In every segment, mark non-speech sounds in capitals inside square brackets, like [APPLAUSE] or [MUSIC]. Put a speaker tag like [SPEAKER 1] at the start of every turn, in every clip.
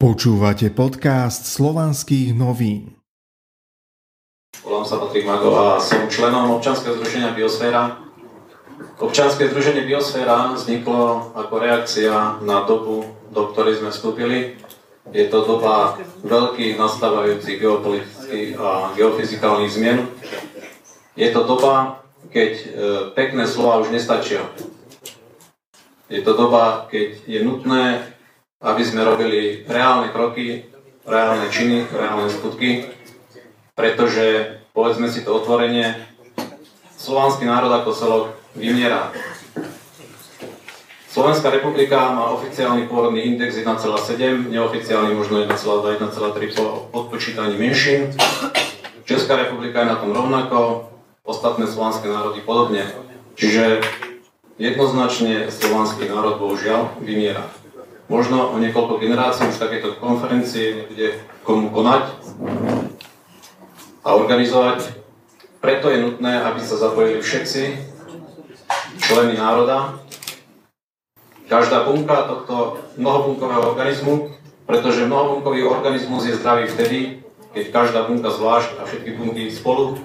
[SPEAKER 1] Počúvate podcast slovanských novín.
[SPEAKER 2] Volám sa Patrik Mago a som členom občanského združenia Biosféra. Občanské združenie Biosféra vzniklo ako reakcia na dobu, do ktorej sme vstúpili. Je to doba veľkých nastávajúcich geopolitických a geofyzikálnych zmien. Je to doba, keď e, pekné slova už nestačia. Je to doba, keď je nutné aby sme robili reálne kroky, reálne činy, reálne skutky, pretože, povedzme si to otvorenie, slovanský národ ako celok vymiera. Slovenská republika má oficiálny pôrodný index 1,7, neoficiálny možno 1,2, 1,3 po odpočítaní menšín. Česká republika je na tom rovnako, ostatné slovanské národy podobne. Čiže jednoznačne slovanský národ bohužiaľ vymiera. Možno o niekoľko generácií už takéto konferencie nebude komu konať a organizovať. Preto je nutné, aby sa zapojili všetci členy národa, každá bunka tohto mnohobunkového organizmu, pretože mnohobunkový organizmus je zdravý vtedy, keď každá bunka zvlášť a všetky bunky spolu e,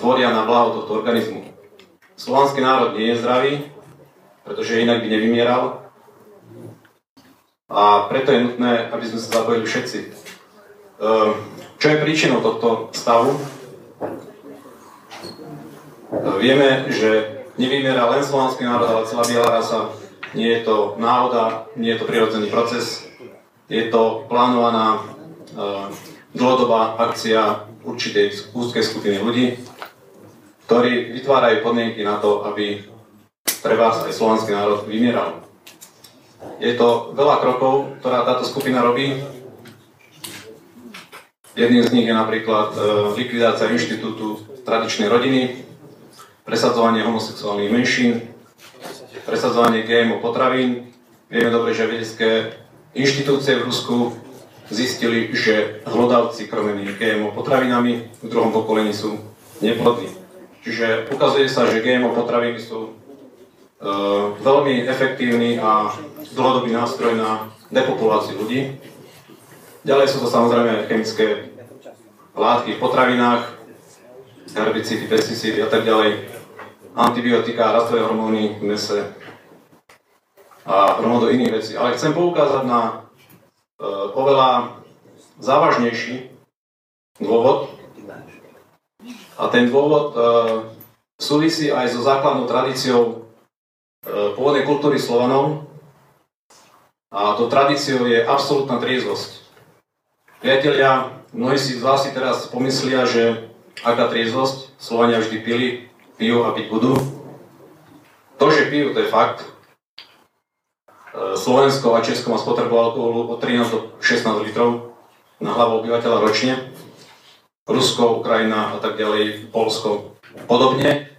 [SPEAKER 2] tvoria na blaho tohto organizmu. Slovanský národ nie je zdravý, pretože inak by nevymieral, a preto je nutné, aby sme sa zapojili všetci. Ehm, čo je príčinou tohto stavu? Ehm, vieme, že nevymiera len slovanský národ, ale celá biela rasa. Nie je to náhoda, nie je to prirodzený proces. Je to plánovaná ehm, dlhodobá akcia určitej úzkej skupiny ľudí, ktorí vytvárajú podmienky na to, aby pre vás aj slovanský národ vymieral. Je to veľa krokov, ktorá táto skupina robí. Jedným z nich je napríklad e, likvidácia inštitútu tradičnej rodiny, presadzovanie homosexuálnych menšín, presadzovanie GMO potravín. Vieme dobre, že vedecké inštitúcie v Rusku zistili, že hlodavci krmení GMO potravinami v druhom pokolení sú neplodní. Čiže ukazuje sa, že GMO potraviny sú veľmi efektívny a dlhodobý nástroj na depopuláciu ľudí. Ďalej sú to samozrejme chemické látky v potravinách, herbicídy, pesticídy a tak ďalej, antibiotika, rastové hormóny v mese a mnoho iných vecí. Ale chcem poukázať na e, oveľa závažnejší dôvod. A ten dôvod e, súvisí aj so základnou tradíciou pôvodnej kultúry Slovanov, a to tradíciou je absolútna triezvosť. Priatelia, mnohí si z vás si teraz pomyslia, že aká triezvosť, Slovania vždy pili, pijú a piť budú. To, že pijú, to je fakt. E, Slovensko a Česko má spotrebu alkoholu od 13 do 16 litrov na hlavu obyvateľa ročne. Rusko, Ukrajina a tak ďalej, Polsko podobne.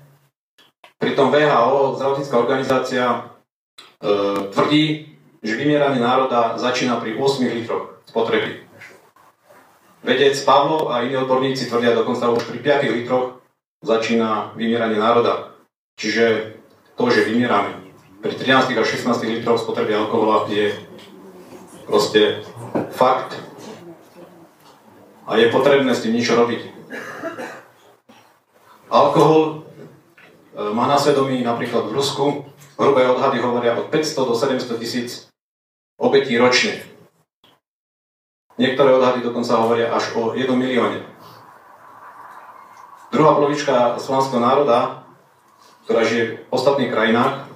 [SPEAKER 2] Pritom VHO, zdravotnícká organizácia, e, tvrdí, že vymieranie národa začína pri 8 litroch spotreby. Vedec Pavlo a iní odborníci tvrdia dokonca už pri 5 litroch začína vymieranie národa. Čiže to, že vymierame pri 13 až 16 litroch spotreby alkohola je proste fakt a je potrebné s tým niečo robiť. Alkohol má na svedomí napríklad v Rusku, hrubé odhady hovoria od 500 do 700 tisíc obetí ročne. Niektoré odhady dokonca hovoria až o 1 milióne. Druhá polovička slovanského národa, ktorá žije v ostatných krajinách,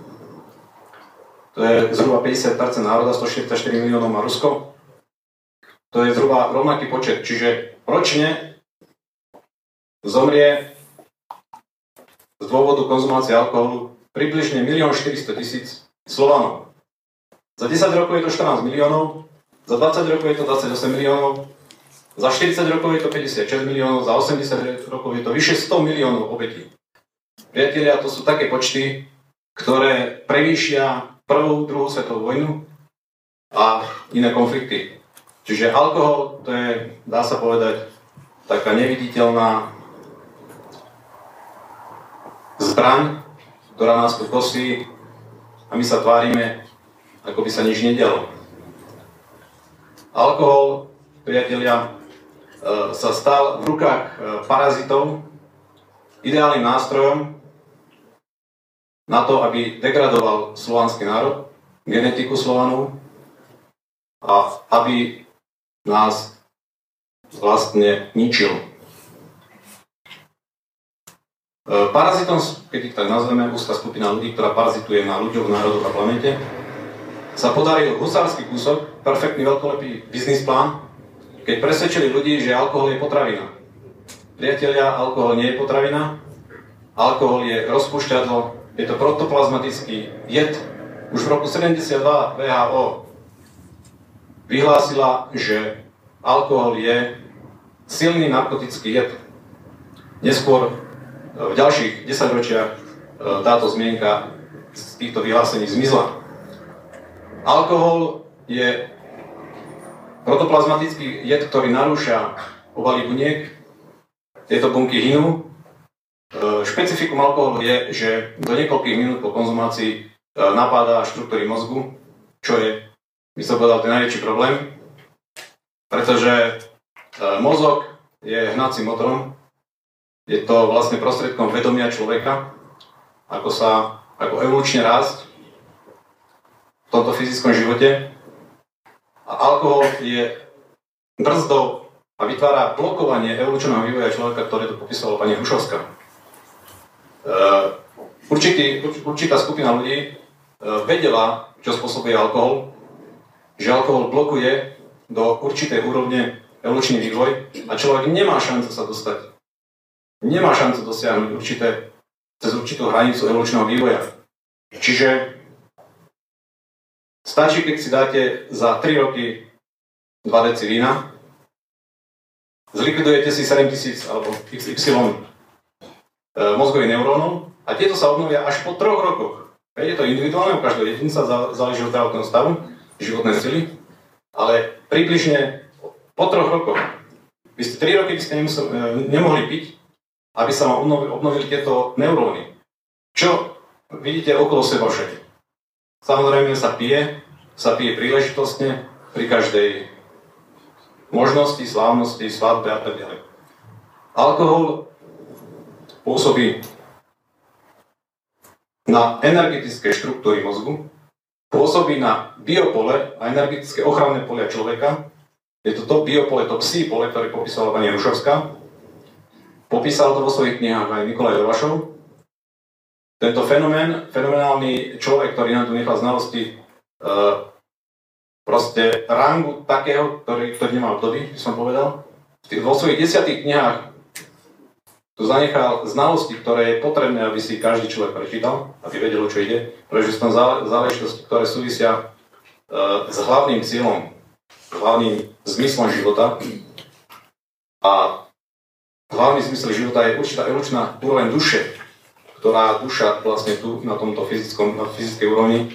[SPEAKER 2] to je zhruba 50% národa, 144 miliónov má Rusko, to je zhruba rovnaký počet, čiže ročne zomrie z dôvodu konzumácie alkoholu približne 1 400 000 Slovanov. Za 10 rokov je to 14 miliónov, za 20 rokov je to 28 miliónov, za 40 rokov je to 56 miliónov, za 80 rokov je to vyše 100 miliónov obetí. Priatelia, to sú také počty, ktoré prevýšia prvú, druhú svetovú vojnu a iné konflikty. Čiže alkohol, to je, dá sa povedať, taká neviditeľná zbraň, ktorá nás tu kosí a my sa tvárime, ako by sa nič nedialo. Alkohol, priatelia, sa stal v rukách parazitov ideálnym nástrojom na to, aby degradoval slovanský národ, genetiku Slovanov a aby nás vlastne ničil. E, parazitom, keď ich tak nazveme, úzka skupina ľudí, ktorá parazituje na ľuďoch, národoch a planete, sa podaril husársky kúsok, perfektný veľkolepý biznis plán, keď presvedčili ľudí, že alkohol je potravina. Priatelia, alkohol nie je potravina, alkohol je rozpúšťadlo, je to protoplazmatický jed. Už v roku 72 VHO vyhlásila, že alkohol je silný narkotický jed. Neskôr e, v ďalších desaťročiach e, táto zmienka z týchto vyhlásení zmizla. Alkohol je protoplazmatický jed, ktorý narúša obaly buniek. Tieto bunky hynú E, špecifikum alkoholu je, že do niekoľkých minút po konzumácii e, napáda štruktúry mozgu, čo je, by som povedal, ten najväčší problém, pretože mozog je hnacím motorom, je to vlastne prostredkom vedomia človeka, ako sa, ako evolučne rásť v tomto fyzickom živote. A alkohol je brzdou a vytvára blokovanie evolučného vývoja človeka, ktoré to popisovala pani Hrušovská. Eh, určitý, určitá skupina ľudí eh, vedela, čo spôsobuje alkohol, že alkohol blokuje do určitej úrovne evolučný vývoj a človek nemá šancu sa dostať. Nemá šancu dosiahnuť určité, cez určitú hranicu evolučného vývoja. Čiže stačí, keď si dáte za 3 roky 2 deci vína, zlikvidujete si 7000 alebo XY E, mozgových neurónov a tieto sa obnovia až po troch rokoch. Je to individuálne, u každého jedinca záleží od zdravotného stavu, životné sily, ale približne po troch rokoch. Vy ste 3 roky by ste e, nemohli piť, aby sa vám obnovili tieto neuróny. Čo vidíte okolo seba všade? Samozrejme sa pije, sa pije príležitostne pri každej možnosti, slávnosti, svadbe a tak ďalej. Alkohol pôsobí na energetické štruktúry mozgu, pôsobí na biopole a energetické ochranné polia človeka. Je to to biopole, to psí pole, ktoré popísala pani Rušovská. Popísal to vo svojich knihách aj Nikolaj Dovašov. Tento fenomén, fenomenálny človek, ktorý nám tu nechal znalosti, e, proste rangu takého, ktorý, ktorý nemá období, by som povedal. Vo svojich desiatých knihách tu zanechal znalosti, ktoré je potrebné, aby si každý človek prečítal, aby vedel, čo ide, pretože sú tam záležitosti, ktoré súvisia e, s hlavným cieľom, hlavným zmyslom života. A hlavný zmysel života je určitá evolučná úroveň duše, ktorá duša vlastne tu na tomto fyzickom, na fyzickej úrovni e,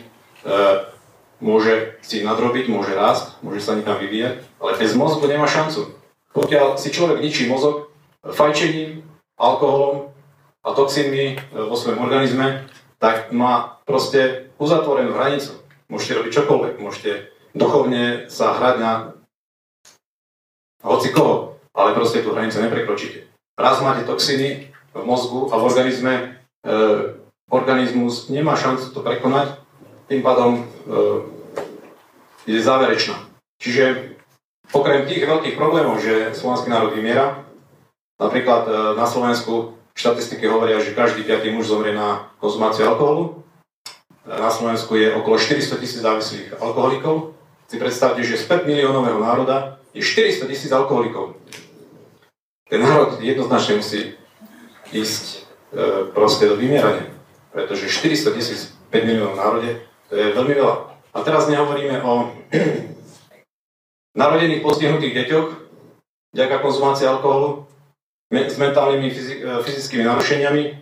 [SPEAKER 2] môže si nadrobiť, môže rásť, môže sa niekam vyvíjať, ale bez mozgu nemá šancu. Pokiaľ si človek ničí mozog fajčením, alkoholom a toxínmi e, vo svojom organizme, tak má proste uzatvorenú hranicu. Môžete robiť čokoľvek, môžete duchovne sa hrať na hoci koho, ale proste tú hranicu neprekročíte. Raz máte toxíny v mozgu a v organizme, e, organizmus nemá šancu to prekonať, tým pádom e, je záverečná. Čiže okrem tých veľkých problémov, že slovenský národ vymiera, Napríklad e, na Slovensku štatistiky hovoria, že každý piatý muž zomrie na konzumáciu alkoholu. Na Slovensku je okolo 400 tisíc závislých alkoholikov. Si predstavte, že z 5 miliónového národa je 400 tisíc alkoholikov. Ten národ jednoznačne musí ísť e, proste do vymierania. Pretože 400 tisíc 5 miliónov národe, to je veľmi veľa. A teraz nehovoríme o narodených postihnutých deťoch, vďaka konzumácii alkoholu, s mentálnymi e, fyzickými narušeniami, e,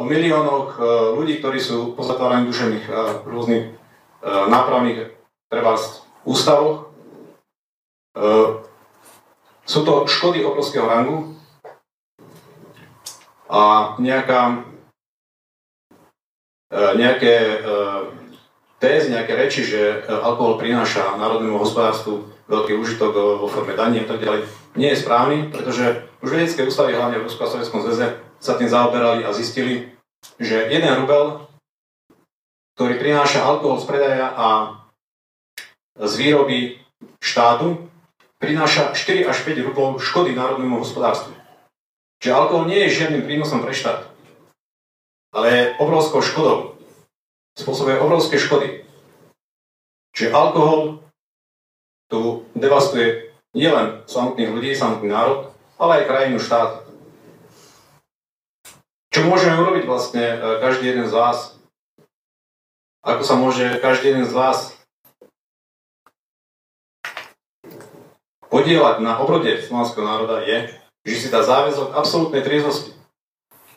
[SPEAKER 2] o miliónoch e, ľudí, ktorí sú pozatváraní duševných rôznych nápravných treba ústavoch. Sú to škody obrovského rangu a nejaká, nejaké tézy, nejaké reči, že alkohol prináša národnému hospodárstvu veľký užitok vo forme daní a tak ďalej, nie je správny, pretože už vedecké ústavy, hlavne v Rusku a Sovjetskom zväze, sa tým zaoberali a zistili, že jeden rubel, ktorý prináša alkohol z predaja a z výroby štátu, prináša 4 až 5 rublov škody národnému hospodárstvu. Čiže alkohol nie je žiadnym prínosom pre štát, ale je obrovskou škodou. Spôsobuje obrovské škody. Čiže alkohol tu devastuje nielen samotných ľudí, samotný národ, ale aj krajinu, štát. Čo môžeme urobiť vlastne e, každý jeden z vás? Ako sa môže každý jeden z vás podielať na obrode slovanského národa je, že si dá záväzok absolútnej triezosti.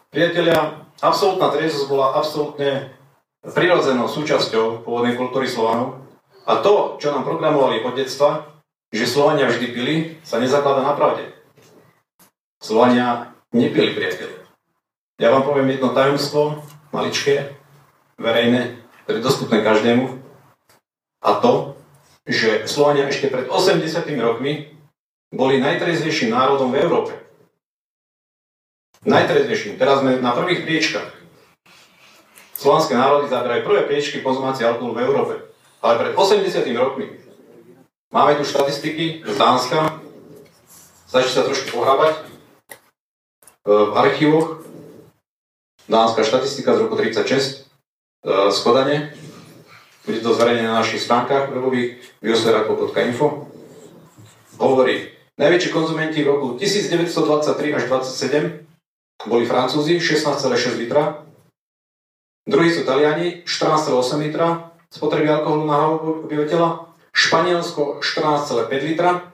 [SPEAKER 2] Priatelia, absolútna triezosť bola absolútne prirodzenou súčasťou pôvodnej kultúry Slovanov a to, čo nám programovali od detstva, že Slovania vždy pili, sa nezaklada na pravde. Slovania nepili priateľe. Ja vám poviem jedno tajomstvo, maličké, verejné, ktoré je dostupné každému. A to, že Slovania ešte pred 80 rokmi boli najtrezvejším národom v Európe. Najtrezvejším. Teraz sme na prvých priečkách. Slovanské národy zaberajú prvé priečky konzumácie alkoholu v Európe. Ale pred 80 rokmi máme tu štatistiky z Dánska, začne sa trošku pohrábať e, v archívoch. Dánska štatistika z roku 36, e, skodanie. Bude to zverejnené na našich stránkach webových biosfera.info. Hovorí, najväčší konzumenti v roku 1923 až 27 boli Francúzi 16,6 litra, druhí sú Taliani 14,8 litra, spotreby alkoholu na hlavu obyvateľa, Španielsko 14,5 litra,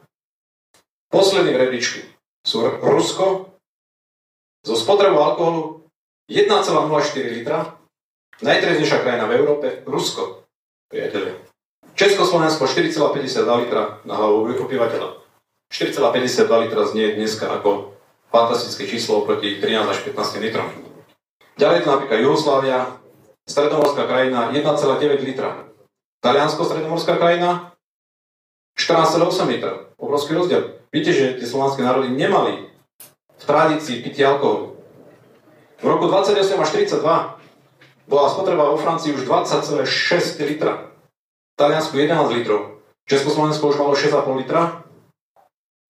[SPEAKER 2] posledný v rebríčku sú Rusko. So spotrebou alkoholu 1,04 litra, najtreznejšia krajina v Európe, Rusko, priatelia. Československo 4,52 litra na hlavu obyvateľa. 4,52 litra znie dneska ako fantastické číslo oproti 13 až 15 litrom. Ďalej to napríklad Jugoslávia, stredomorská krajina 1,9 litra. Taliansko, stredomorská krajina 14,8 litra. Obrovský rozdiel. Viete, že tie slovanské národy nemali v tradícii pitie alkoholu. V roku 28 až 42 bola spotreba vo Francii už 20,6 litra. Taliansku 11 litrov. Československo už malo 6,5 litra.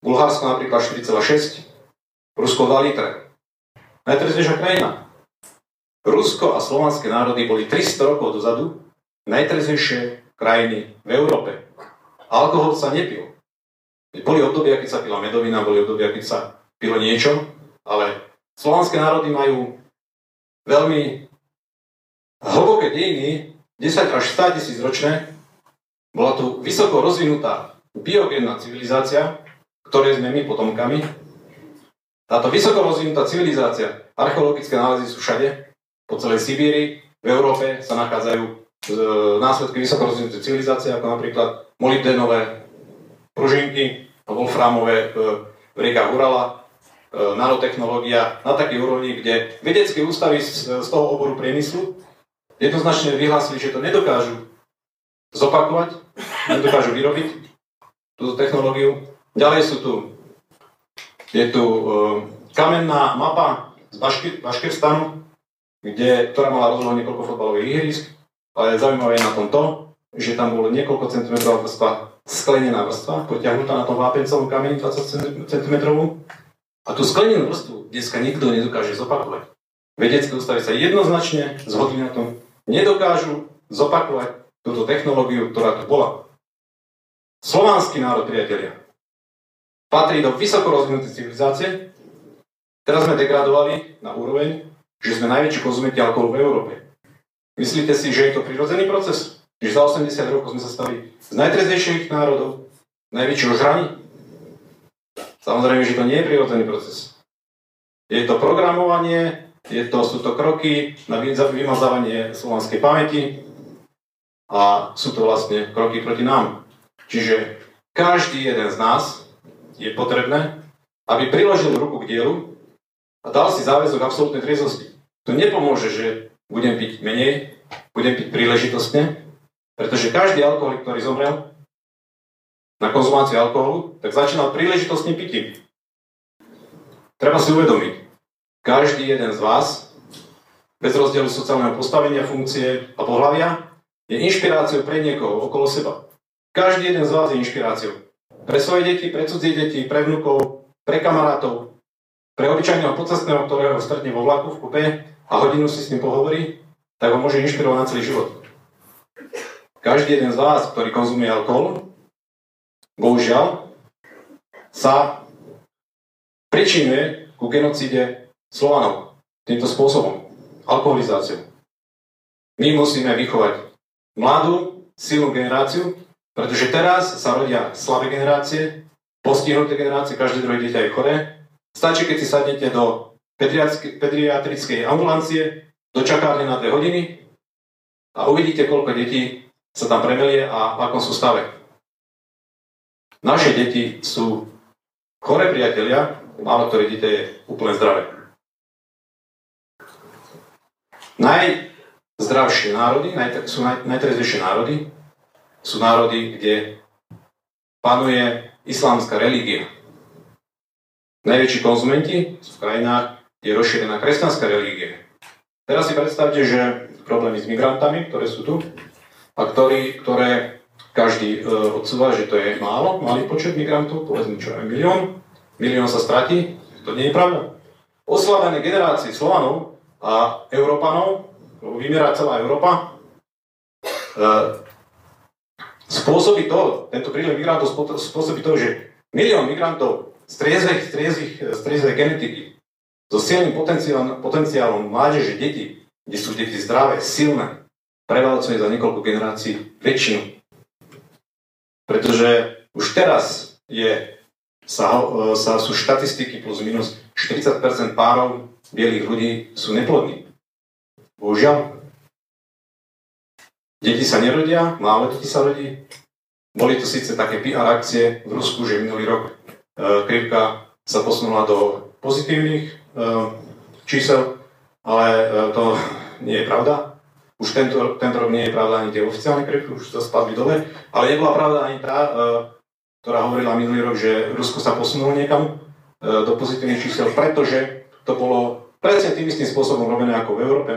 [SPEAKER 2] Bulharsko napríklad 4,6. Rusko 2 litre. Najtreznejšia krajina. Rusko a slovanské národy boli 300 rokov dozadu najtrezejšie krajiny v Európe. Alkohol sa nepil. Boli obdobia, keď sa pila medovina, boli obdobia, keď sa pilo niečo, ale slovanské národy majú veľmi hlboké dejiny, 10 až 100 tisíc ročné. Bola tu vysoko rozvinutá biogénna civilizácia, ktoré sme my potomkami. Táto vysoko rozvinutá civilizácia, archeologické nálezy sú všade, po celej Sibíri. V Európe sa nachádzajú e, následky vysoko rozvinutej civilizácie, ako napríklad molybdenové pružinky, wolframové e, v riekach Urala, e, nanotechnológia na takej úrovni, kde vedecké ústavy z, z toho oboru priemyslu jednoznačne vyhlásili, že to nedokážu zopakovať, nedokážu vyrobiť túto technológiu. Ďalej sú tu, je tu e, kamenná mapa z Baškirstanu, kde, ktorá mala rozlohu niekoľko fotbalových ihrisk, ale zaujímavé je na tom to, že tam bolo niekoľko centimetrov vrstva sklenená vrstva, potiahnutá na tom vápencovom kameni 20 cm. A tú sklenenú vrstvu dneska nikto nedokáže zopakovať. Vedecké ústavy sa jednoznačne zhodli na tom, nedokážu zopakovať túto technológiu, ktorá tu bola. Slovanský národ, priatelia, patrí do vysoko rozvinutej civilizácie. Teraz sme degradovali na úroveň, že sme najväčší konzumenti alkoholu v Európe. Myslíte si, že je to prirodzený proces? Že za 80 rokov sme sa stali z najtreznejších národov, najväčšieho žraní? Samozrejme, že to nie je prirodzený proces. Je to programovanie, je to, sú to kroky na vymazávanie slovanskej pamäti a sú to vlastne kroky proti nám. Čiže každý jeden z nás je potrebné, aby priložil ruku k dielu a dal si záväzok absolútnej triezosti. To nepomôže, že budem piť menej, budem piť príležitostne, pretože každý alkoholik, ktorý zomrel, na konzumáciu alkoholu, tak začínal príležitostným pitím. Treba si uvedomiť, každý jeden z vás, bez rozdielu sociálneho postavenia, funkcie a pohľavia, je inšpiráciou pre niekoho okolo seba. Každý jeden z vás je inšpiráciou. Pre svoje deti, pre cudzie deti, pre vnúkov, pre kamarátov, pre obyčajného podcestného, ktorého stretne vo vlaku v kupe a hodinu si s ním pohovorí, tak ho môže inšpirovať na celý život. Každý jeden z vás, ktorý konzumuje alkohol, bohužiaľ, sa pričinuje ku genocíde Slovanov týmto spôsobom, alkoholizáciou. My musíme vychovať mladú, silnú generáciu, pretože teraz sa rodia slabé generácie, postihnuté generácie, každé druhé dieťa je choré. Stačí, keď si sadnete do pediatrickej ambulancie, do čakárne na dve hodiny a uvidíte, koľko detí sa tam premelie a v akom sú stave. Naše deti sú choré priatelia, málo ktoré dieťa je úplne zdravé. Najzdravšie národy, sú naj, najtrezvejšie národy, sú národy, kde panuje islámska religia. Najväčší konzumenti sú v krajinách, kde je rozšírená kresťanská religia. Teraz si predstavte, že problémy s migrantami, ktoré sú tu, a ktorý, ktoré každý e, odsúva, že to je málo, malý počet migrantov, povedzme čo aj milión, milión sa stratí, to nie je pravda. Oslavené generácie Slovanov a Európanov, vymerá celá Európa, e, spôsobí to, tento prílev migrantov spôsobí to, že milión migrantov z triezvej genetiky so silným potenciálom, potenciálom mládeže detí, kde sú deti zdravé, silné, prevalcuje za niekoľko generácií väčšinu. Pretože už teraz je, sa, sa, sú štatistiky plus minus 40% párov bielých ľudí sú neplodní. Bohužiaľ. Deti sa nerodia, málo detí sa rodí. Boli to síce také PR akcie v Rusku, že minulý rok e, krivka sa posunula do pozitívnych Eh, čísel, ale eh, to nie je pravda. Už tento, tento rok nie je pravda ani tie oficiálne krivky, už to spadli dole, ale nebola pravda ani tá, ktorá hovorila minulý rok, že Rusko sa posunulo niekam do pozitívnych čísel, pretože to bolo presne tým istým spôsobom robené ako v Európe.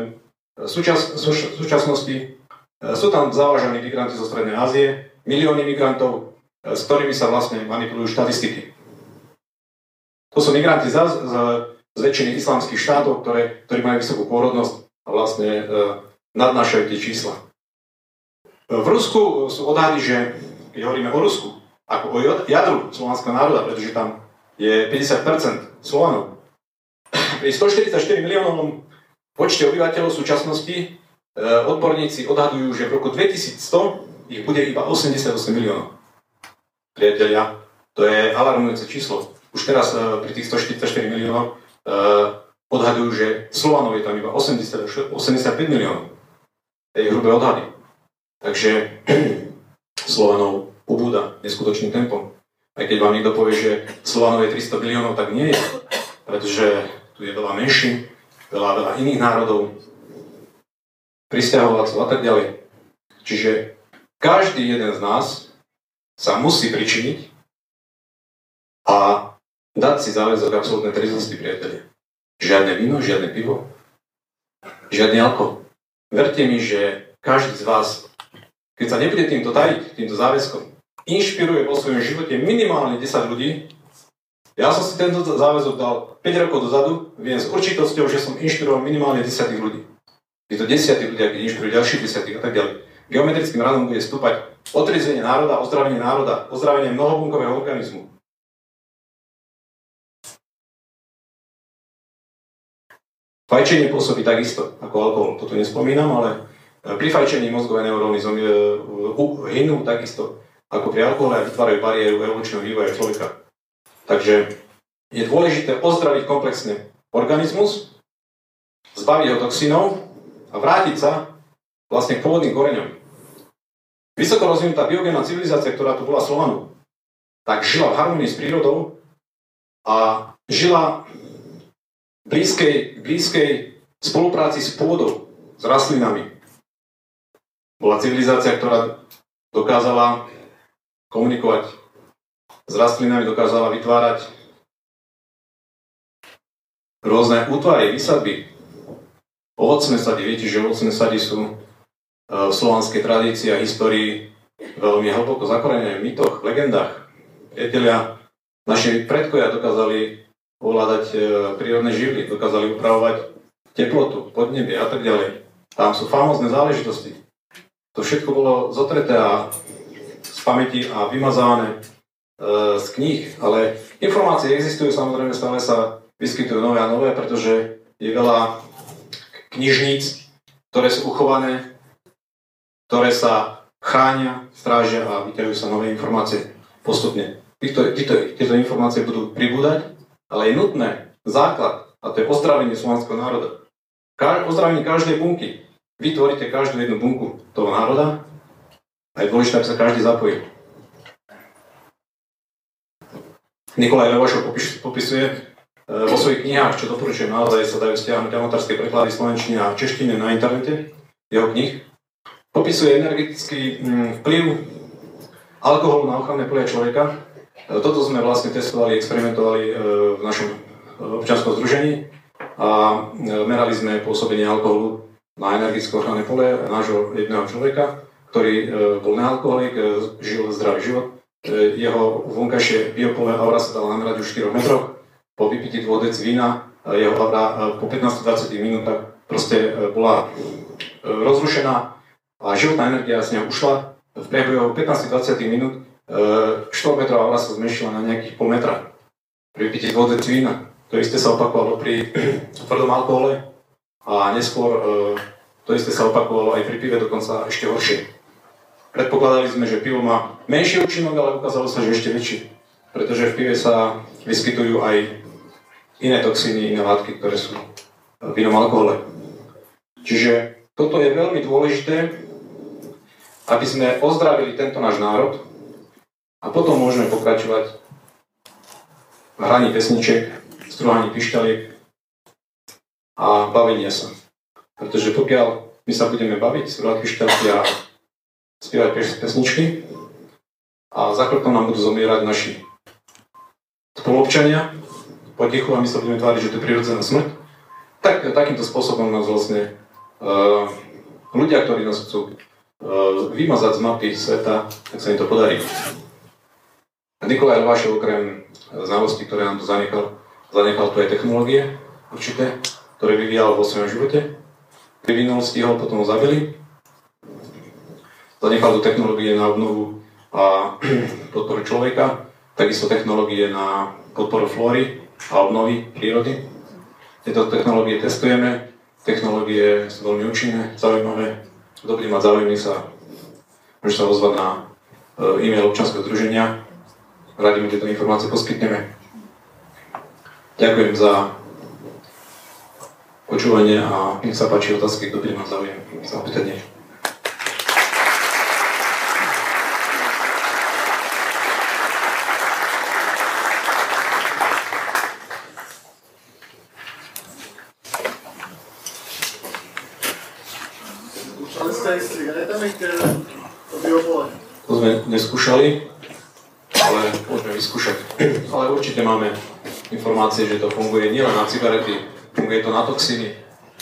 [SPEAKER 2] V súčas, súčasnosti sú tam zavážaní migranti zo Strednej Ázie, milióny migrantov, s ktorými sa vlastne manipulujú štatistiky. To sú migranti z, z z väčšiny islamských štátov, ktoré, ktorí majú vysokú pôrodnosť a vlastne e, nadnášajú tie čísla. V Rusku sú odhady, že keď hovoríme o Rusku, ako o jadru slovanského národa, pretože tam je 50% Slovanov, pri 144 miliónovom počte obyvateľov súčasnosti e, odborníci odhadujú, že v roku 2100 ich bude iba 88 miliónov. Priatelia, to je alarmujúce číslo. Už teraz e, pri tých 144 miliónov Eh, odhadujú, že Slovanov je tam iba 80, 85 miliónov. To je hrubé odhady. Takže [CLEARS THROAT] Slovanov ubúda neskutočným tempom. Aj keď vám niekto povie, že Slovanov je 300 miliónov, tak nie je. Pretože tu je veľa menšín, veľa, veľa iných národov, pristahovalcov a tak ďalej. Čiže každý jeden z nás sa musí pričiniť a dať si záväzok absolútnej treznosti, priatelia. Žiadne víno, žiadne pivo, žiadny alkohol. Verte mi, že každý z vás, keď sa nebude týmto tajiť, týmto záväzkom, inšpiruje vo svojom živote minimálne 10 ľudí. Ja som si tento záväzok dal 5 rokov dozadu, viem s určitosťou, že som inšpiroval minimálne 10 ľudí. Je to 10 ľudia, keď inšpirujú ďalších 10 a tak ďalej. Geometrickým radom bude stúpať otriezenie národa, ozdravenie národa, ozdravenie mnohobunkového organizmu, Fajčenie pôsobí takisto ako alkohol, to nespomínam, ale e, pri fajčení mozgové neuróny e, hynú takisto ako pri alkohole a vytvárajú bariéru evolučného vývoja človeka. Takže je dôležité ozdraviť komplexne organizmus, zbaviť ho toxínov a vrátiť sa vlastne k pôvodným koreňom. Vysoko rozvinutá biogénna civilizácia, ktorá tu bola Slovanu, tak žila v harmonii s prírodou a žila blízkej, blízkej spolupráci s pôdou, s rastlinami. Bola civilizácia, ktorá dokázala komunikovať s rastlinami dokázala vytvárať rôzne útvary, vysadby, ovocné sady. Viete, že ovocné sady sú e, v slovanskej tradícii a histórii veľmi hlboko zakorenené v mýtoch, v legendách. Priatelia, naši predkovia dokázali ovládať e, prírodné živly, dokázali upravovať teplotu, podnebie a tak ďalej. Tam sú famózne záležitosti. To všetko bolo zotreté a z pamäti a vymazávané e, z kníh, ale informácie existujú, samozrejme stále sa vyskytujú nové a nové, pretože je veľa knižníc, ktoré sú uchované, ktoré sa chránia, strážia a vyťahujú sa nové informácie postupne. Týchto, týchto, tieto informácie budú pribúdať, ale je nutné základ, a to je ozdravenie slovenského národa. Ka- ozdravenie každej bunky. Vytvoríte každú jednu bunku toho národa a je dôležité, aby sa každý zapojil. Nikolaj Levašov popisuje vo svojich knihách, čo doporučujem, naozaj sa dajú stiahnuť amatárske preklady slovenčiny a češtine na internete, jeho knih. Popisuje energetický mm, vplyv alkoholu na ochranné polia človeka. E, toto sme vlastne testovali, experimentovali e, v našom občanskom združení a merali sme pôsobenie alkoholu na energetické ochranné pole nášho jedného človeka, ktorý bol nealkoholik, žil zdravý život. Jeho vonkajšie biopole aura sa dala namerať už 4 metroch po vypití dvoch dec vína jeho hlava po 15-20 minútach proste e, bola e, rozrušená a životná energia z neho ušla. V priebehu 15-20 minút 4 e, metrová hlava sa zmenšila na nejakých pol metra pri vypití dvoch vína. To isté sa opakovalo pri [CLEARS THROAT] tvrdom alkohole a neskôr to isté sa opakovalo aj pri pive, dokonca ešte horšie. Predpokladali sme, že pivo má menší účinok, ale ukázalo sa, že ešte väčší. Pretože v pive sa vyskytujú aj iné toxíny, iné látky, ktoré sú v inom alkohole. Čiže toto je veľmi dôležité, aby sme ozdravili tento náš národ a potom môžeme pokračovať v hraní pesniček, strúhaní pištaliek a bavenia sa. Pretože pokiaľ my sa budeme baviť, strúhať pištalky a spievať pesničky a za nám budú zomierať naši spolupčania, potichu a my sa budeme tváriť, že to je prirodzená smrť, tak takýmto spôsobom nás vlastne uh, ľudia, ktorí nás chcú uh, vymazať z mapy sveta, tak sa im to podarí. Nikolaj Lvášov okrem znalostí, ktoré nám tu zanechal, zanechal tu aj technológie určité, ktoré vyvíjal vo svojom živote. Vyvinul, stihol, potom ho zabili. Zanechal tu technológie na obnovu a [CLEARS THROAT] podporu človeka, takisto technológie na podporu flóry, a obnovy prírody. Tieto technológie testujeme, technológie sú veľmi účinné, zaujímavé. Kto bude mať záujmy sa, môže sa ozvať na e, e-mail občanského združenia. Radi mu tieto informácie poskytneme. Ďakujem za počúvanie a nech sa páči otázky, kto bude mať záujem sa opýtať niečo. To sme neskúšali, ale môžeme vyskúšať. Ale určite máme informácie, že to funguje nielen na cigarety, funguje to na toxiny,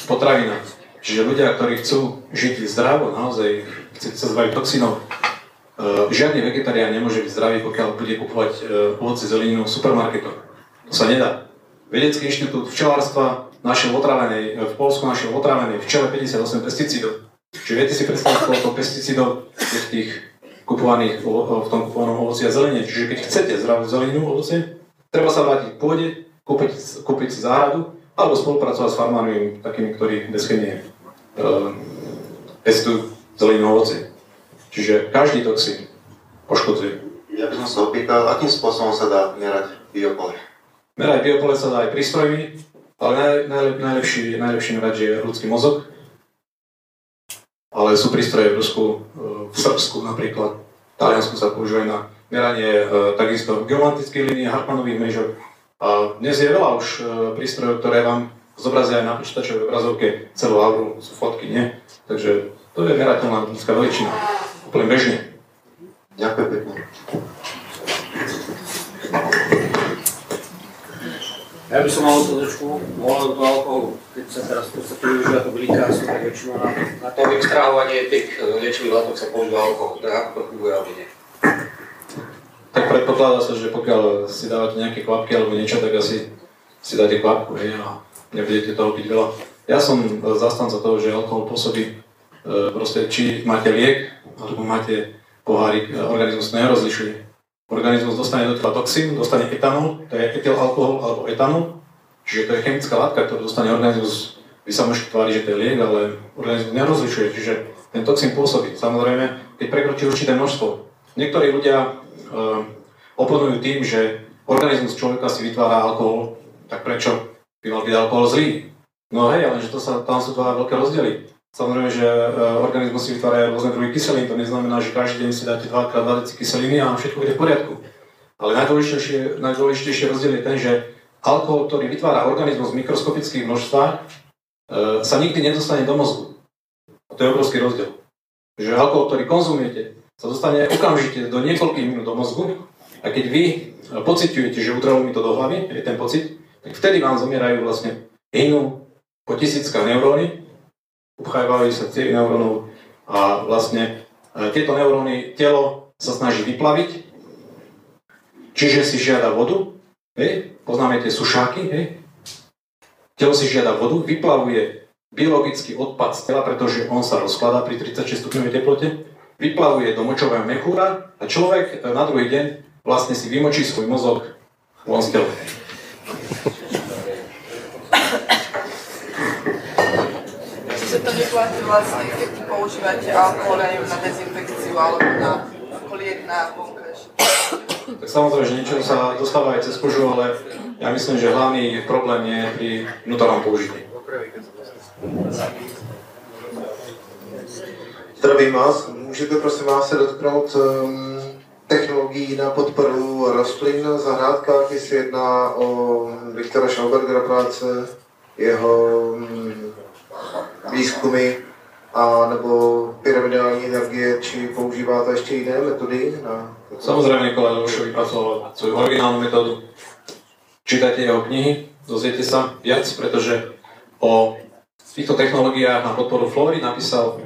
[SPEAKER 2] potravina. Čiže ľudia, ktorí chcú žiť zdravo, naozaj chcete sa zbaviť toxinov, uh, žiadny vegetarián nemôže byť zdravý, pokiaľ bude kupovať uh, ovoci zeleninu v supermarketoch. To sa nedá. Vedecký inštitút včelárstva našiel otravenej, v Polsku našiel otravenej včele 58 pesticídov. Čiže viete si predstaviť, koľko pesticídov je v tých kupovaných, v tom kupovanom ovoci a zelenie. Čiže keď chcete zdravú zeleninu, ovocie, treba sa vrátiť k pôde, kúpiť, kúpiť si záhradu, alebo spolupracovať s farmármi, takými, ktorí bez chemie uh, pestujú zeleninu ovocie. Čiže každý toxín poškodzuje.
[SPEAKER 3] Ja by som sa opýtal, akým spôsobom sa dá merať biopole?
[SPEAKER 2] Merať biopole sa dá aj prístrojmi, ale naj, najlep, najlepší, najlepší merať je ľudský mozog, ale sú prístroje v Rusku, e, v Srbsku napríklad, v Taliansku sa používajú na meranie e, takisto geomantických línií, Hartmanových mrežok. A dnes je veľa už e, prístrojov, ktoré vám zobrazia aj na počítačovej obrazovke celú auru, sú fotky, nie? Takže to je merateľná ľudská veličina, úplne bežne.
[SPEAKER 3] Ďakujem pekne.
[SPEAKER 4] Ja by som mal trošku mohol do alkoholu. Keď sa teraz v podstate využíva to blikárstvo, tak väčšinou na, na to extrahovanie tých e, liečivých látok sa používa alkohol. Tak ako to funguje alebo nie?
[SPEAKER 2] Tak predpokladá sa, že pokiaľ si dávate nejaké kvapky alebo niečo, tak asi si dáte kvapku, hej, a nebudete toho piť veľa. Ja som zastanca toho, že alkohol pôsobí, e, proste, či máte liek, alebo máte pohárik, e, organizmus nerozlišuje organizmus dostane do tela toxín, dostane etanol, to je etyl alkohol alebo etanol, čiže to je chemická látka, ktorú dostane organizmus, vy sa môžete tváriť, že to je liek, ale organizmus nerozlišuje, čiže ten toxín pôsobí. Samozrejme, keď prekročí určité množstvo. Niektorí ľudia e, oponujú tým, že organizmus človeka si vytvára alkohol, tak prečo by mal byť alkohol zlý? No hej, ale že to sa, tam sú dva veľké rozdiely. Samozrejme, že e, organizmus si vytvára rôzne druhy kyselín, to neznamená, že každý deň si dáte 2 x 2 deci kyseliny a všetko bude v poriadku. Ale najdôležitejšie, najdôležitejšie rozdiel je ten, že alkohol, ktorý vytvára organizmus v mikroskopických množstvách, e, sa nikdy nedostane do mozgu. A to je obrovský rozdiel. Že alkohol, ktorý konzumujete, sa dostane okamžite do niekoľkých minút do mozgu a keď vy pociťujete, že udrelo mi to do hlavy, je ten pocit, tak vtedy vám zomierajú vlastne hynú po tisíckach neuróny upchávajú sa cievy neurónov a vlastne e, tieto neuróny telo sa snaží vyplaviť, čiže si žiada vodu, hej, poznáme tie sušáky, hej, telo si žiada vodu, vyplavuje biologický odpad z tela, pretože on sa rozkladá pri 36 stupňovej teplote, vyplavuje do močového mechúra a človek e, na druhý deň vlastne si vymočí svoj mozog von z tela.
[SPEAKER 5] Neplatí vlastne, keď používate alkohol aj na dezinfekciu alebo na liek na. [COUGHS]
[SPEAKER 2] Tak samozrejme, že niečo sa dostáva aj cez kožu, ale ja myslím, že hlavný problém je pri vnútornom použití.
[SPEAKER 6] Zdravím vás. Můžete prosím vás se dotknout um, technologií na podporu rostlin v zahrádkách, jestli jedná o Viktora Schaubergera práce, jeho um, výzkumy a nebo pyramidální energie, či používá to ještě jiné metody? Na...
[SPEAKER 2] Samozrejme, Nikolaj Lošo vypracoval svoju originálnu metódu. Čítajte jeho knihy, dozviete sa viac, pretože o týchto technológiách na podporu flóry napísal,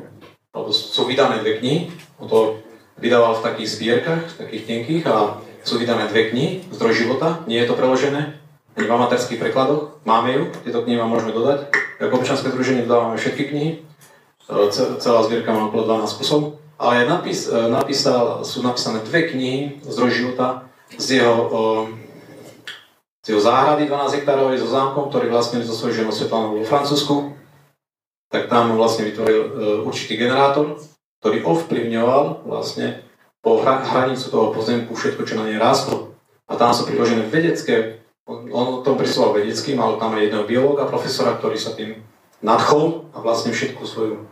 [SPEAKER 2] alebo sú vydané dve knihy, on to vydával v takých zbierkach, takých tenkých a sú vydané dve knihy, Zdroj života, nie je to preložené, v amatérských prekladoch, máme ju, tieto knihy vám môžeme dodať. Ako občanské združenie dodávame všetky knihy, e, celá zbierka má okolo 12 kusov, ale napis, e, napísal, sú napísané dve knihy Zdroj života z jeho, z jeho záhrady 12 hektárovej so zámkom, ktorý vlastne zo svojho ženou Svetlanou vo Francúzsku. Tak tam vlastne vytvoril e, určitý generátor, ktorý ovplyvňoval vlastne po hranicu toho pozemku všetko, čo na nej rástlo. A tam sú priložené vedecké on, o tom prisúval vedecky, mal tam aj jedného biológa, profesora, ktorý sa tým nadchol a vlastne všetku svoju,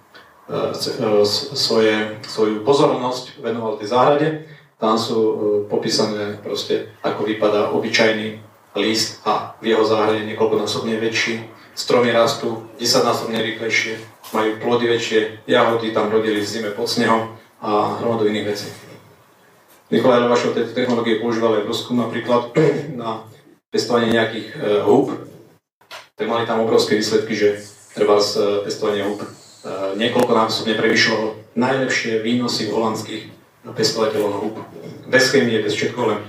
[SPEAKER 2] e, e, svoje, svoju pozornosť venoval tej záhrade. Tam sú e, popísané proste, ako vypadá obyčajný list a v jeho záhrade niekoľkonásobne väčší. Stromy rastú 10-násobne rýchlejšie, majú plody väčšie, jahody tam rodili v zime pod snehom a hromadu iných vecí. Nikolaj Levašov tejto technológie používal aj v Rusku napríklad [CLEARS THROAT] na pestovanie nejakých e, húb, tak mali tam obrovské výsledky, že treba z e, pestovania húb e, niekoľko násobne prevyšovalo najlepšie výnosy holandských pestovateľov húb. Bez chemie, bez všetko, len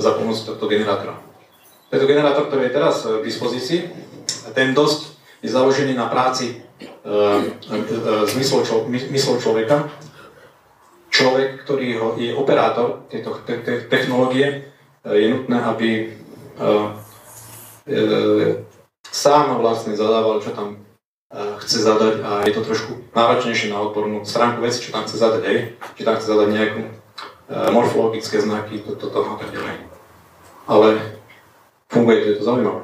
[SPEAKER 2] za pomoc tohto generátora. Tento generátor, ktorý je teraz k dispozícii, ten dosť je založený na práci zmyslov človeka. Človek, ktorý je operátor tejto technológie, je nutné, aby sám vlastne zadával, čo tam chce zadať a je to trošku náročnejšie na odbornú stránku veci, čo tam chce zadať, hej. Či tam chce zadať nejakú morfologické znaky, toto, to, to a tak ďalej. Ale funguje to, je to zaujímavé.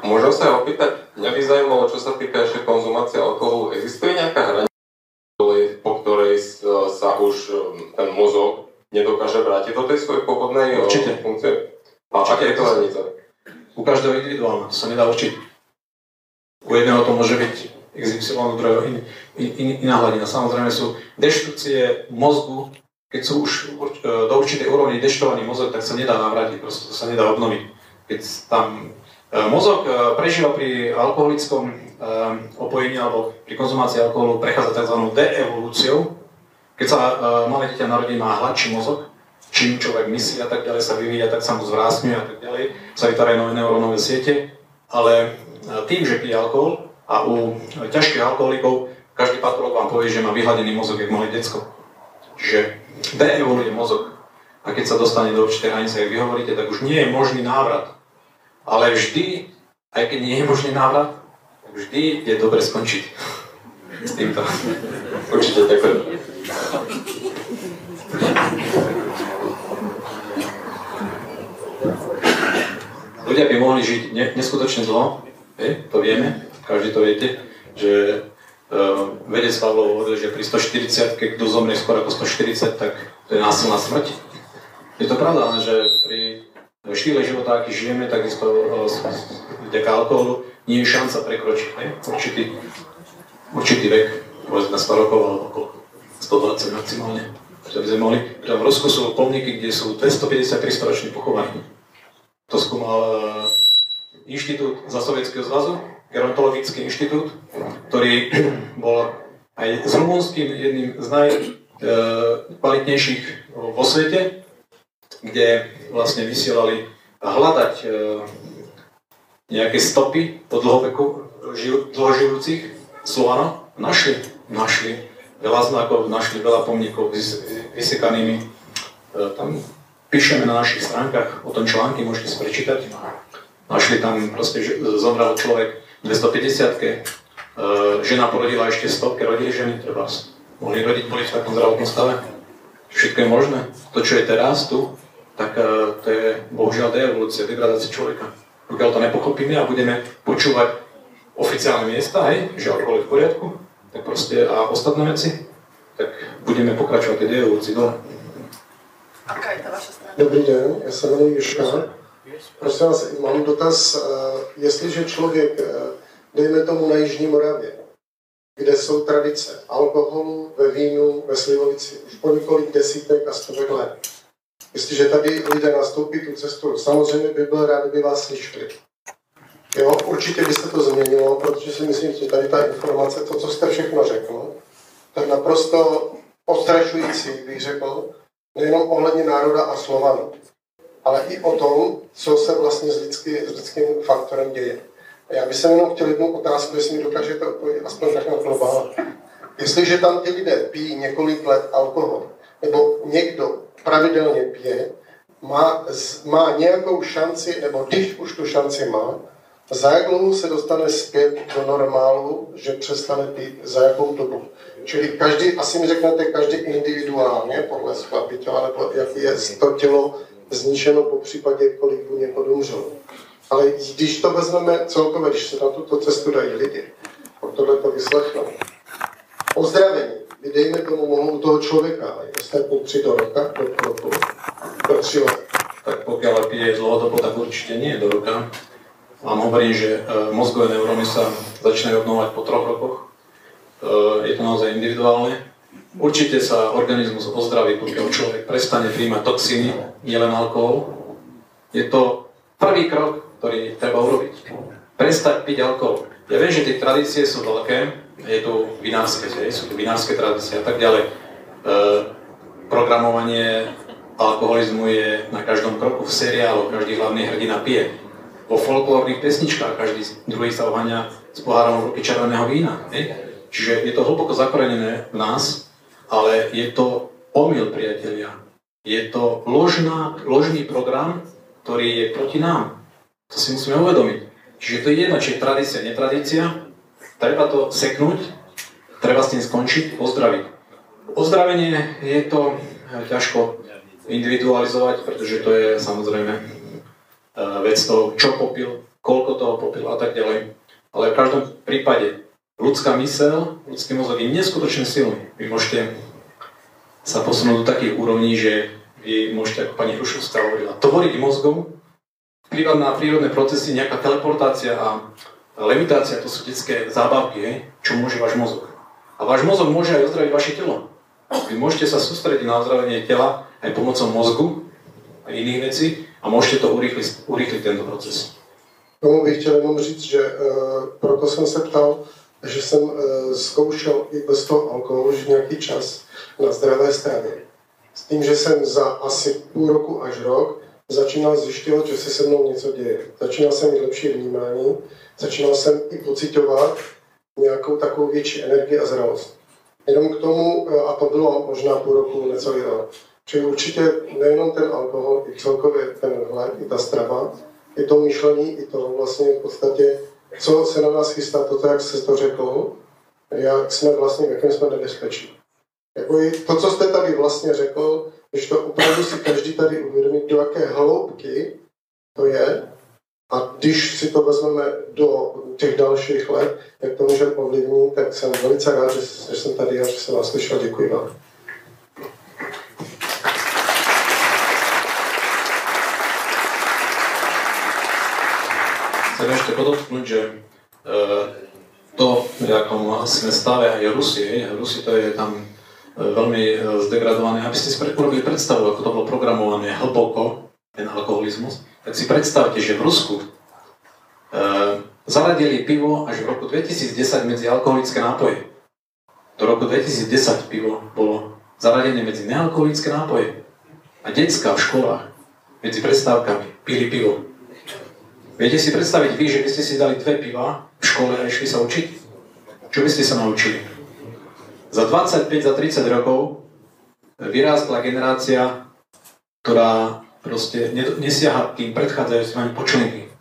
[SPEAKER 7] Môžem sa opýtať, mňa by zaujímalo, čo sa týka ešte konzumácie alkoholu, existuje nejaká hranica, po ktorej sa už ten mozog nedokáže vrátiť do tej svojej pôvodnej Určite. funkcie? A aká je to hranica?
[SPEAKER 2] U každého individuálne, to sa nedá určiť. U jedného to môže byť XY, u druhého in, in, in, iná hladina. Samozrejme sú deštrukcie mozgu, keď sú už do určitej úrovni deštovaný mozog, tak sa nedá navrátiť, proste to sa nedá obnoviť. Keď tam mozog prežíva pri alkoholickom opojení alebo pri konzumácii alkoholu, prechádza tzv. deevolúciou. Keď sa malé dieťa narodí, má hladší mozog, čím človek myslí a tak ďalej sa vyvíja, tak sa mu zvrásňuje a tak ďalej, sa vytvárajú nové neurónové siete, ale tým, že pije alkohol a u ťažkých alkoholikov každý patolog vám povie, že má vyhladený mozog, jak malé decko. Čiže deevoluje mozog. A keď sa dostane do určitej hranice, jak vy hovoríte, tak už nie je možný návrat. Ale vždy, aj keď nie je možný návrat, tak vždy je dobre skončiť s týmto. [LAUGHS]
[SPEAKER 7] Určite, ďakujem.
[SPEAKER 2] Ľudia by mohli žiť neskutočne dlho, to vieme, každý to viete, že Uh, vedec Pavlov hovoril, že pri 140, keď kto zomrie skôr ako 140, tak to je násilná smrť. Je to pravda, že pri štýle života, aký žijeme, takisto uh, vďaka alkoholu, nie je šanca prekročiť ne? určitý, určitý vek, povedzme 100 rokov alebo koľko, 120 maximálne. Že by sme mohli, že v Rusku sú pomníky, kde sú 253 roční pochovaní. To skúmal uh, inštitút za Sovietskeho zväzu, gerontologický inštitút, ktorý [CLEARS THROAT] bol aj s rumunským jedným z najkvalitnejších vo svete, kde vlastne vysielali hľadať e, nejaké stopy po dlhoveku dlhožijúcich Slovanov. Našli, našli veľa znakov, našli veľa pomníkov vysekanými. E, tam píšeme na našich stránkach o tom články, môžete si prečítať. Našli tam proste, že zomrel človek 250 e, žena porodila ešte stovke, rodili ženy, treba mohli rodiť, boli v takom zdravotnom stave. Všetko je možné. To, čo je teraz tu, tak e, to je bohužiaľ deevolúcia, degradácia človeka. Pokiaľ to nepochopíme a budeme počúvať oficiálne miesta, hej, že alkohol je v poriadku, tak proste a ostatné veci, tak budeme pokračovať tej deevolúcii dole.
[SPEAKER 5] Aká je ta vaša strana?
[SPEAKER 8] Dobrý den, já se jmenuji Jiška. Prosím vás, mám dotaz, eh, jestliže člověk, eh, dejme tomu na Jižní Moravě, kde jsou tradice alkoholu, ve vínu, ve slivovici, už po několik desítek a stovek let. Jestliže tady lidé nastoupí tu cestu, samozřejmě by byl rád, kdyby vás slyšeli. Jo, určitě byste to změnilo, protože si myslím, že tady ta informace, to, co jste všechno řekl, tak naprosto ostrašující, bych řekl, nejenom ohledně národa a Slovanů ale i o tom, co se vlastně s, lidský, s lidským faktorem děje. A já bych se jenom chtěl jednu otázku, jestli mi dokážete odpovědět aspoň tak na globál. Jestliže tam ty lidé pijí několik let alkohol, nebo někdo pravidelně pije, má, má nějakou šanci, nebo když už tu šanci má, za jak dlouho se dostane zpět do normálu, že přestane pít, za jakou dobu. Čili každý, asi mi řeknete, každý individuálně, podle svého těla, nebo jak je to tělo zničeno po případě, kolik by někoho umřelo. Ale když to vezmeme celkově, když se na tuto cestu dají lidi, pak tohle to vyslechnou. Ozdravení, vy dejme tomu mohou toho člověka, ale ostatní tři do roka, do roku, do tři let.
[SPEAKER 2] Tak pokiaľ pije dlhodobo, tak určite nie do roka. Vám hovorím, že e, mozgové neuróny sa začínajú obnovať po troch rokoch. E, je to naozaj individuálne. Určite sa organizmus ozdraví, pokiaľ človek prestane príjmať toxíny, nielen alkohol. Je to prvý krok, ktorý treba urobiť. Prestať piť alkohol. Ja viem, že tie tradície sú veľké, je tu vinárske, sú tu vinárske tradície a tak ďalej. E, programovanie alkoholizmu je na každom kroku v seriálu, každý hlavný hrdina pije. Vo folklórnych pesničkách každý druhý sa oháňa s pohárom ruky červeného vína. Ne? Čiže je to hlboko zakorenené v nás ale je to omyl, priatelia. Je to ložná, ložný program, ktorý je proti nám. To si musíme uvedomiť. Čiže to je jedno, či je tradícia, netradícia. Treba to seknúť, treba s tým skončiť, ozdraviť. Ozdravenie je to ťažko individualizovať, pretože to je samozrejme e, vec toho, čo popil, koľko toho popil a tak ďalej. Ale v každom prípade ľudská mysel, ľudský mozog je neskutočne silný. Vy môžete sa posunúť do takých úrovní, že vy môžete, ako pani Hrušovská hovorila, tvoriť mozgom, vplyvať na prírodné procesy, nejaká teleportácia a levitácia, to sú detské zábavky, čo môže váš mozog. A váš mozog môže aj ozdraviť vaše telo. Vy môžete sa sústrediť na ozdravenie tela aj pomocou mozgu a iných vecí a môžete to urýchliť, urýchliť tento proces.
[SPEAKER 8] Tomu bych chtěl jenom říct, že uh, proto jsem se ptal, že jsem uh, zkoušel i bez toho alkoholu už nějaký čas na zdravé stravě. S tím, že jsem za asi půl roku až rok začínal zjišťovat, že se se mnou něco děje. Začínal jsem mít lepší vnímání, začínal jsem i pocitovat nějakou takovou větší energii a zralost. Jenom k tomu, uh, a to bylo možná půl roku, necelý rok, Čili určitě nejenom ten alkohol, i celkově ten hled, i ta strava, i to myšlení, i to vlastně v podstatě, co se na nás chystá, toto, jak jste to řekl, jak jsme vlastně, v jakém jsme nebezpečí. Jako to, co jste tady vlastně řekl, když to opravdu si každý tady uvědomí, do jaké hloubky to je, a když si to vezmeme do těch dalších let, jak to můžeme ovlivnit, tak jsem velice rád, že, že jsem tady a že jsem vás slyšel. Děkuji vám.
[SPEAKER 2] Chcem ešte podotknúť, že e, to, v akom sme stave aj Rusie, Rusi to je tam e, veľmi e, zdegradované. Aby ste si urobili predstavu, ako to bolo programované hlboko, ten alkoholizmus, tak si predstavte, že v Rusku zaradili pivo až v roku 2010 medzi alkoholické nápoje. Do roku 2010 pivo bolo zaradené medzi nealkoholické nápoje. A detská v školách medzi prestávkami pili pivo. Viete si predstaviť vy, že by ste si dali dve piva v škole a išli sa učiť? Čo by ste sa naučili? Za 25, za 30 rokov vyrástla generácia, ktorá proste nesiaha tým predchádzajúcim počlenky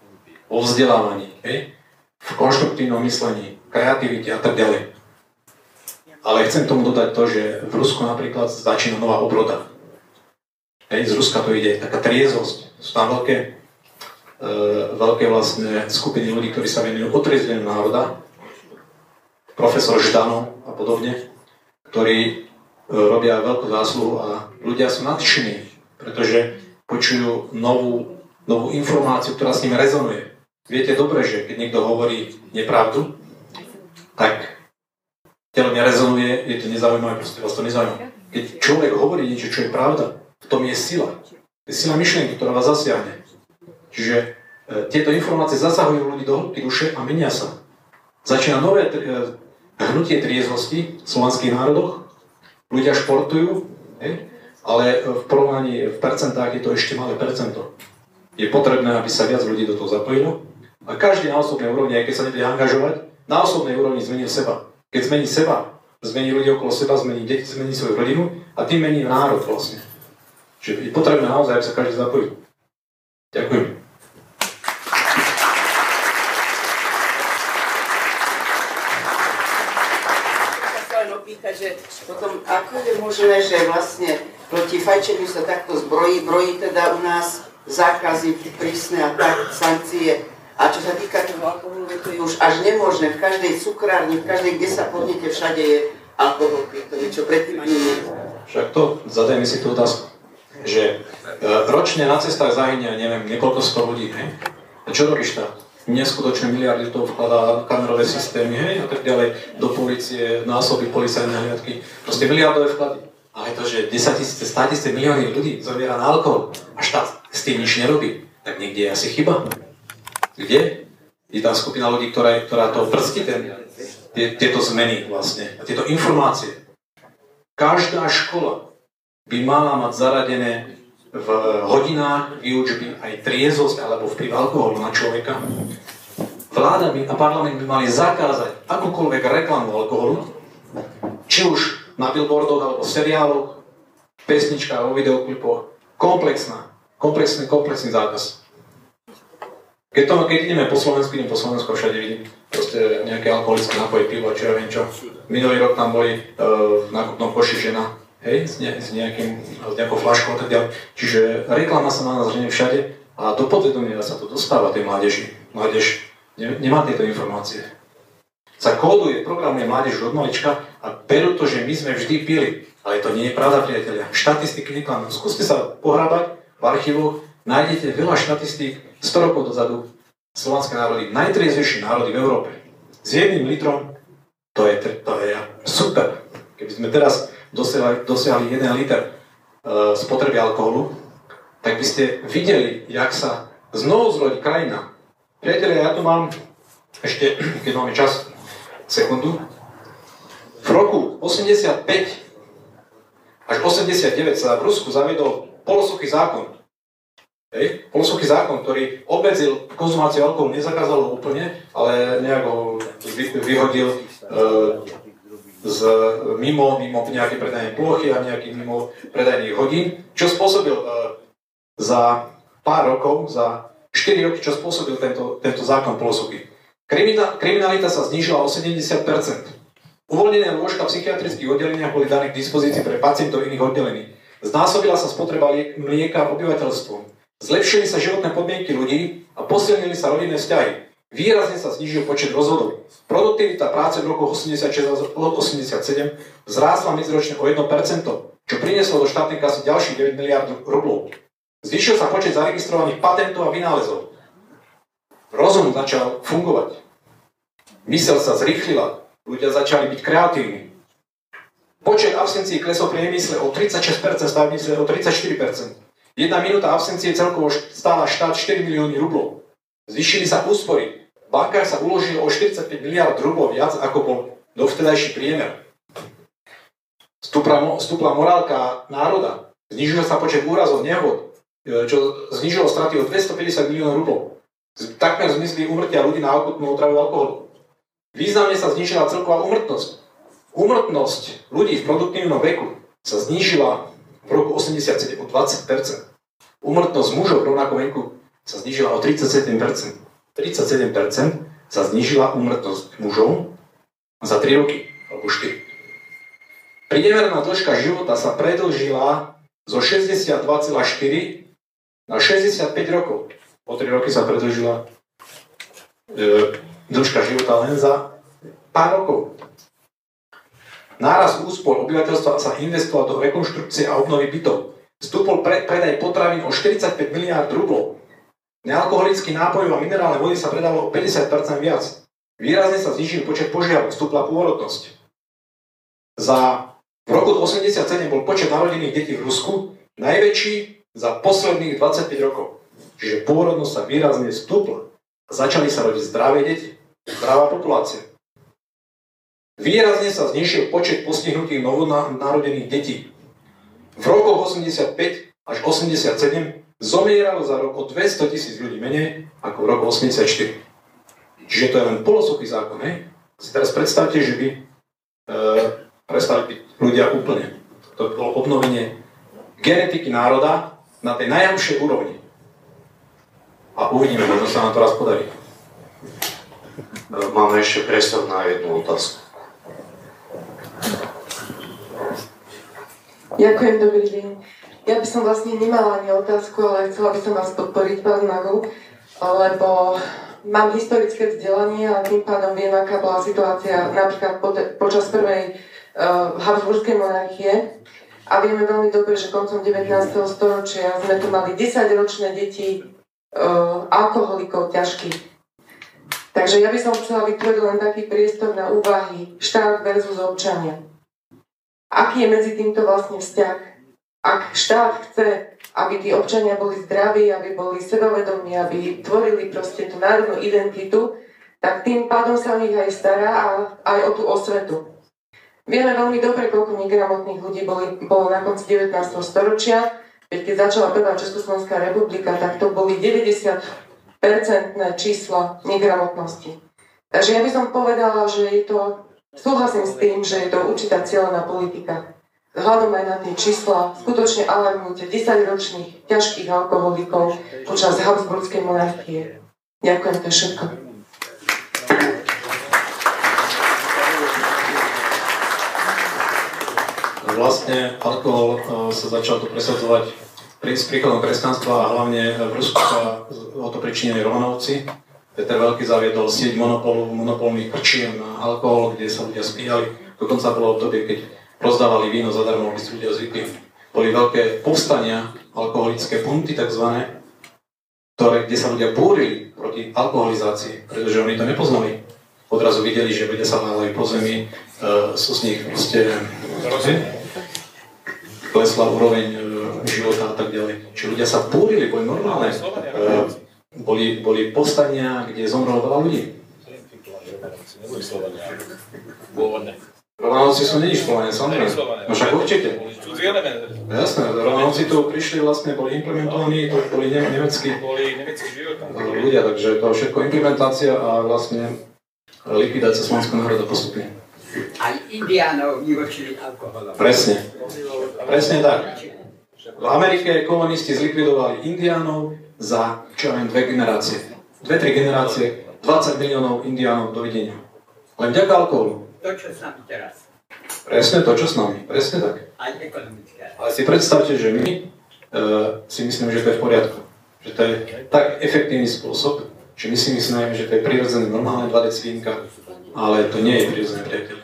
[SPEAKER 2] o vzdelávaní, hej? v konštruktívnom myslení, kreativite a tak ďalej. Ale chcem tomu dodať to, že v Rusku napríklad začína nová obroda. Hej, z Ruska to ide taká triezosť. Sú tam veľké veľké vlastne skupiny ľudí, ktorí sa venujú otriezveniu národa, profesor Ždano a podobne, ktorí e, robia veľkú zásluhu a ľudia sú nadšení, pretože počujú novú, novú informáciu, ktorá s ním rezonuje. Viete dobre, že keď niekto hovorí nepravdu, tak telo nerezonuje, je to nezaujímavé, proste vás to nezaujíma. Keď človek hovorí niečo, čo je pravda, v tom je sila. Je sila myšlienky, ktorá vás zasiahne. Čiže e, tieto informácie zasahujú ľudí do hĺbky duše a menia sa. Začína nové e, hnutie triezvosti v slovanských národoch. Ľudia športujú, hej? ale v porovnaní v percentách je to ešte malé percento. Je potrebné, aby sa viac ľudí do toho zapojilo. A každý na osobnej úrovni, aj keď sa nebude angažovať, na osobnej úrovni zmení seba. Keď zmení seba, zmení ľudí okolo seba, zmení deti, zmení svoju rodinu a tým mení národ vlastne. Čiže je potrebné naozaj, aby sa každý zapojil. Ďakujem.
[SPEAKER 9] že ako je možné, že vlastne proti fajčeniu sa takto zbrojí, brojí teda u nás zákazy prísne a tak, sankcie. A čo sa týka toho alkoholu, to je už až nemožné. V každej cukrárni, v každej, kde sa podnete, všade je alkohol, to niečo predtým ani nie.
[SPEAKER 2] Však to, zadajme si tú otázku, že e, ročne na cestách zahynia, neviem, niekoľko sto ľudí, hej? A čo robíš tam? Neskutočné miliardy to vkladá kamerové systémy, hej, a tak ďalej, do policie, násoby, policajné hliadky, proste miliardové vklady. Ale to, že 10 tisíce, 100 tisíce milióny ľudí zomiera na alkohol a štát s tým nič nerobí, tak niekde je asi chyba. Kde? Je tá skupina ľudí, ktorá, ktorá to brzdí, tie, tieto zmeny vlastne, a tieto informácie. Každá škola by mala mať zaradené v hodinách výučby aj triezosť alebo vplyv alkoholu na človeka. Vláda by a parlament by mali zakázať akúkoľvek reklamu alkoholu, či už na billboardoch alebo seriáloch, pesničkách alebo videoklipoch. Komplexná, komplexný, komplexný zákaz. Keď, to, keď ideme po Slovensku, idem po Slovensku všade vidím proste nejaké alkoholické nápoje, pivo, čo ja viem čo. Minulý rok tam boli uh, v nákupnom koši žena hej, s, ne, s, nejakým, s nejakou flaškou a tak ďalej. Čiže reklama sa má nazrieť všade a do podvedomia sa to dostáva tej mládeži. Mládež ne, nemá tieto informácie. Sa kóduje, programuje mládež od malička a berú to, že my sme vždy pili. Ale to nie je pravda, priatelia. Štatistiky neklamujú. Skúste sa pohrábať v archívoch, nájdete veľa štatistík 100 rokov dozadu. Slovanské národy, najtriezvejšie národy v Európe. S jedným litrom, to je, to je super. Keby sme teraz dosiahli, dosiahli 1 liter e, spotreby alkoholu, tak by ste videli, jak sa znovu zrodí krajina. Priatelia, ja tu mám ešte, keď máme čas, sekundu. V roku 85 až 89 sa v Rusku zaviedol polosuchý zákon. Hej? Polosuchý zákon, ktorý obmedzil konzumáciu alkoholu, nezakázal ho úplne, ale nejak ho vyhodil e, z, mimo, mimo nejaké predajné plochy a nejakých mimo predajných hodín, čo spôsobil e, za pár rokov, za 4 roky, čo spôsobil tento, tento zákon polosuchy. Kriminalita sa znížila o 70 Uvoľnené lôžka v psychiatrických oddeleniach boli dané k dispozícii pre pacientov iných oddelení. Znásobila sa spotreba mlieka obyvateľstvom. Zlepšili sa životné podmienky ľudí a posilnili sa rodinné vzťahy. Výrazne sa znižil počet rozvodov. Produktivita práce v roku 86 a 87 vzrástla medziročne o 1%, čo prinieslo do štátnej kasy ďalších 9 miliard rublov. Zvýšil sa počet zaregistrovaných patentov a vynálezov. Rozum začal fungovať. Mysel sa zrýchlila, ľudia začali byť kreatívni. Počet absencií klesol pri priemysle o 36%, stavebníctve o 34%. Jedna minúta absencie celkovo stála štát 4 milióny rublov. Zvyšili sa úspory. Bankár sa uložil o 45 miliard rublov viac, ako bol dovtedajší priemer. Stúpla, stúpla morálka národa. Znižil sa počet úrazov, nehod, e, čo znižilo straty o 250 miliónov rublov. Takmer zmizli umrtia ľudí na akutnú otravu alkoholu. Významne sa znižila celková umrtnosť. Umrtnosť ľudí v produktívnom veku sa znížila v roku 87 o 20%. Umrtnosť mužov v rovnakom veku sa znížila o 37%. 37% sa znížila umrtnosť mužov za 3 roky, alebo 4. Priemerná dĺžka života sa predlžila zo 62,4 na 65 rokov. O 3 roky sa predlžila e, dĺžka života len za pár rokov. Náraz úspor obyvateľstva sa investoval do rekonštrukcie a obnovy bytov. Vstúpol pre, predaj potravín o 45 miliárd rublov. Nealkoholický nápojov a minerálne vody sa predalo o 50% viac. Výrazne sa znižil počet požiarov, vstúpla pôrodnosť. Za v roku 87 bol počet narodených detí v Rusku najväčší za posledných 25 rokov. Čiže pôrodnosť sa výrazne stúpla. Začali sa rodiť zdravé deti zdravá populácia. Výrazne sa znižil počet postihnutých novonarodených detí. V rokoch 85 až 87 zomieralo za rok o 200 tisíc ľudí menej ako v roku 84. Čiže to je len polosuchý zákon, ne? Si teraz predstavte, že by e, prestali byť ľudia úplne. To bolo obnovenie genetiky národa na tej najhoršej úrovni. A uvidíme, možno sa nám to raz podarí.
[SPEAKER 10] Máme ešte priestor na jednu otázku.
[SPEAKER 11] Ďakujem, dobrý deň. Ja by som vlastne nemala ani otázku, ale chcela by som vás podporiť, pán Magu, lebo mám historické vzdelanie a tým pádom viem, aká bola situácia napríklad počas prvej uh, Habsburskej monarchie. A vieme veľmi dobre, že koncom 19. storočia sme tu mali 10-ročné deti uh, alkoholikov ťažkých Takže ja by som chcela vytvoriť len taký priestor na úvahy štát versus občania. Aký je medzi týmto vlastne vzťah? Ak štát chce, aby tí občania boli zdraví, aby boli sebavedomí, aby tvorili proste tú národnú identitu, tak tým pádom sa o nich aj stará a aj o tú osvetu. Vieme veľmi dobre, koľko negramotných ľudí boli, bolo na konci 19. storočia, keď začala prvá Československá republika, tak to boli 90 percentné číslo negramotnosti. Takže ja by som povedala, že je to, súhlasím s tým, že je to určitá cieľená politika. Hľadom aj na tie čísla, skutočne alarmujte 10 ročných ťažkých alkoholikov počas Habsburgskej monarchie. Ďakujem, to je všetko.
[SPEAKER 2] Vlastne alkohol e, sa začal tu presadzovať s príkladom kresťanstva a hlavne v Rusku sa o to pričinili Romanovci. Peter Veľký zaviedol sieť monopolu, monopolných prčien na alkohol, kde sa ľudia spíjali. Dokonca bolo obdobie, keď rozdávali víno zadarmo, aby si ľudia zvykli. Boli veľké povstania, alkoholické punty tzv., ktoré, kde sa ľudia búrili proti alkoholizácii, pretože oni to nepoznali. Odrazu videli, že ľudia sa nálejú po zemi, e, sú z nich proste klesla úroveň e, života a tak ďalej. Či ľudia sa búrili, boli normálne. E, boli, boli povstania, kde zomrelo veľa ľudí. Romanovci sú není Slovania, samozrejme. No však určite. Jasné, Romanovci tu prišli, vlastne boli implementovaní, to boli ne- nemeckí ľudia, takže to všetko implementácia a vlastne likvidácia slovenského národa postupne.
[SPEAKER 12] Aj indiánov vyvočili alkoholom.
[SPEAKER 2] Presne. Presne tak. V Amerike kolonisti zlikvidovali indiánov za, čo ja viem, dve generácie. Dve, tri generácie, 20 miliónov indiánov, dovidenia. Len vďaka alkoholu.
[SPEAKER 12] To, čo s nami teraz.
[SPEAKER 2] Presne to, čo s nami. Presne tak.
[SPEAKER 12] Aj ekonomické.
[SPEAKER 2] Ale si predstavte, že my e, si myslíme, že to je v poriadku. Že to je tak efektívny spôsob, že my si myslíme, že to je prirodzené normálne 2 deci vínka, ale to nie je prirodzené priateľ.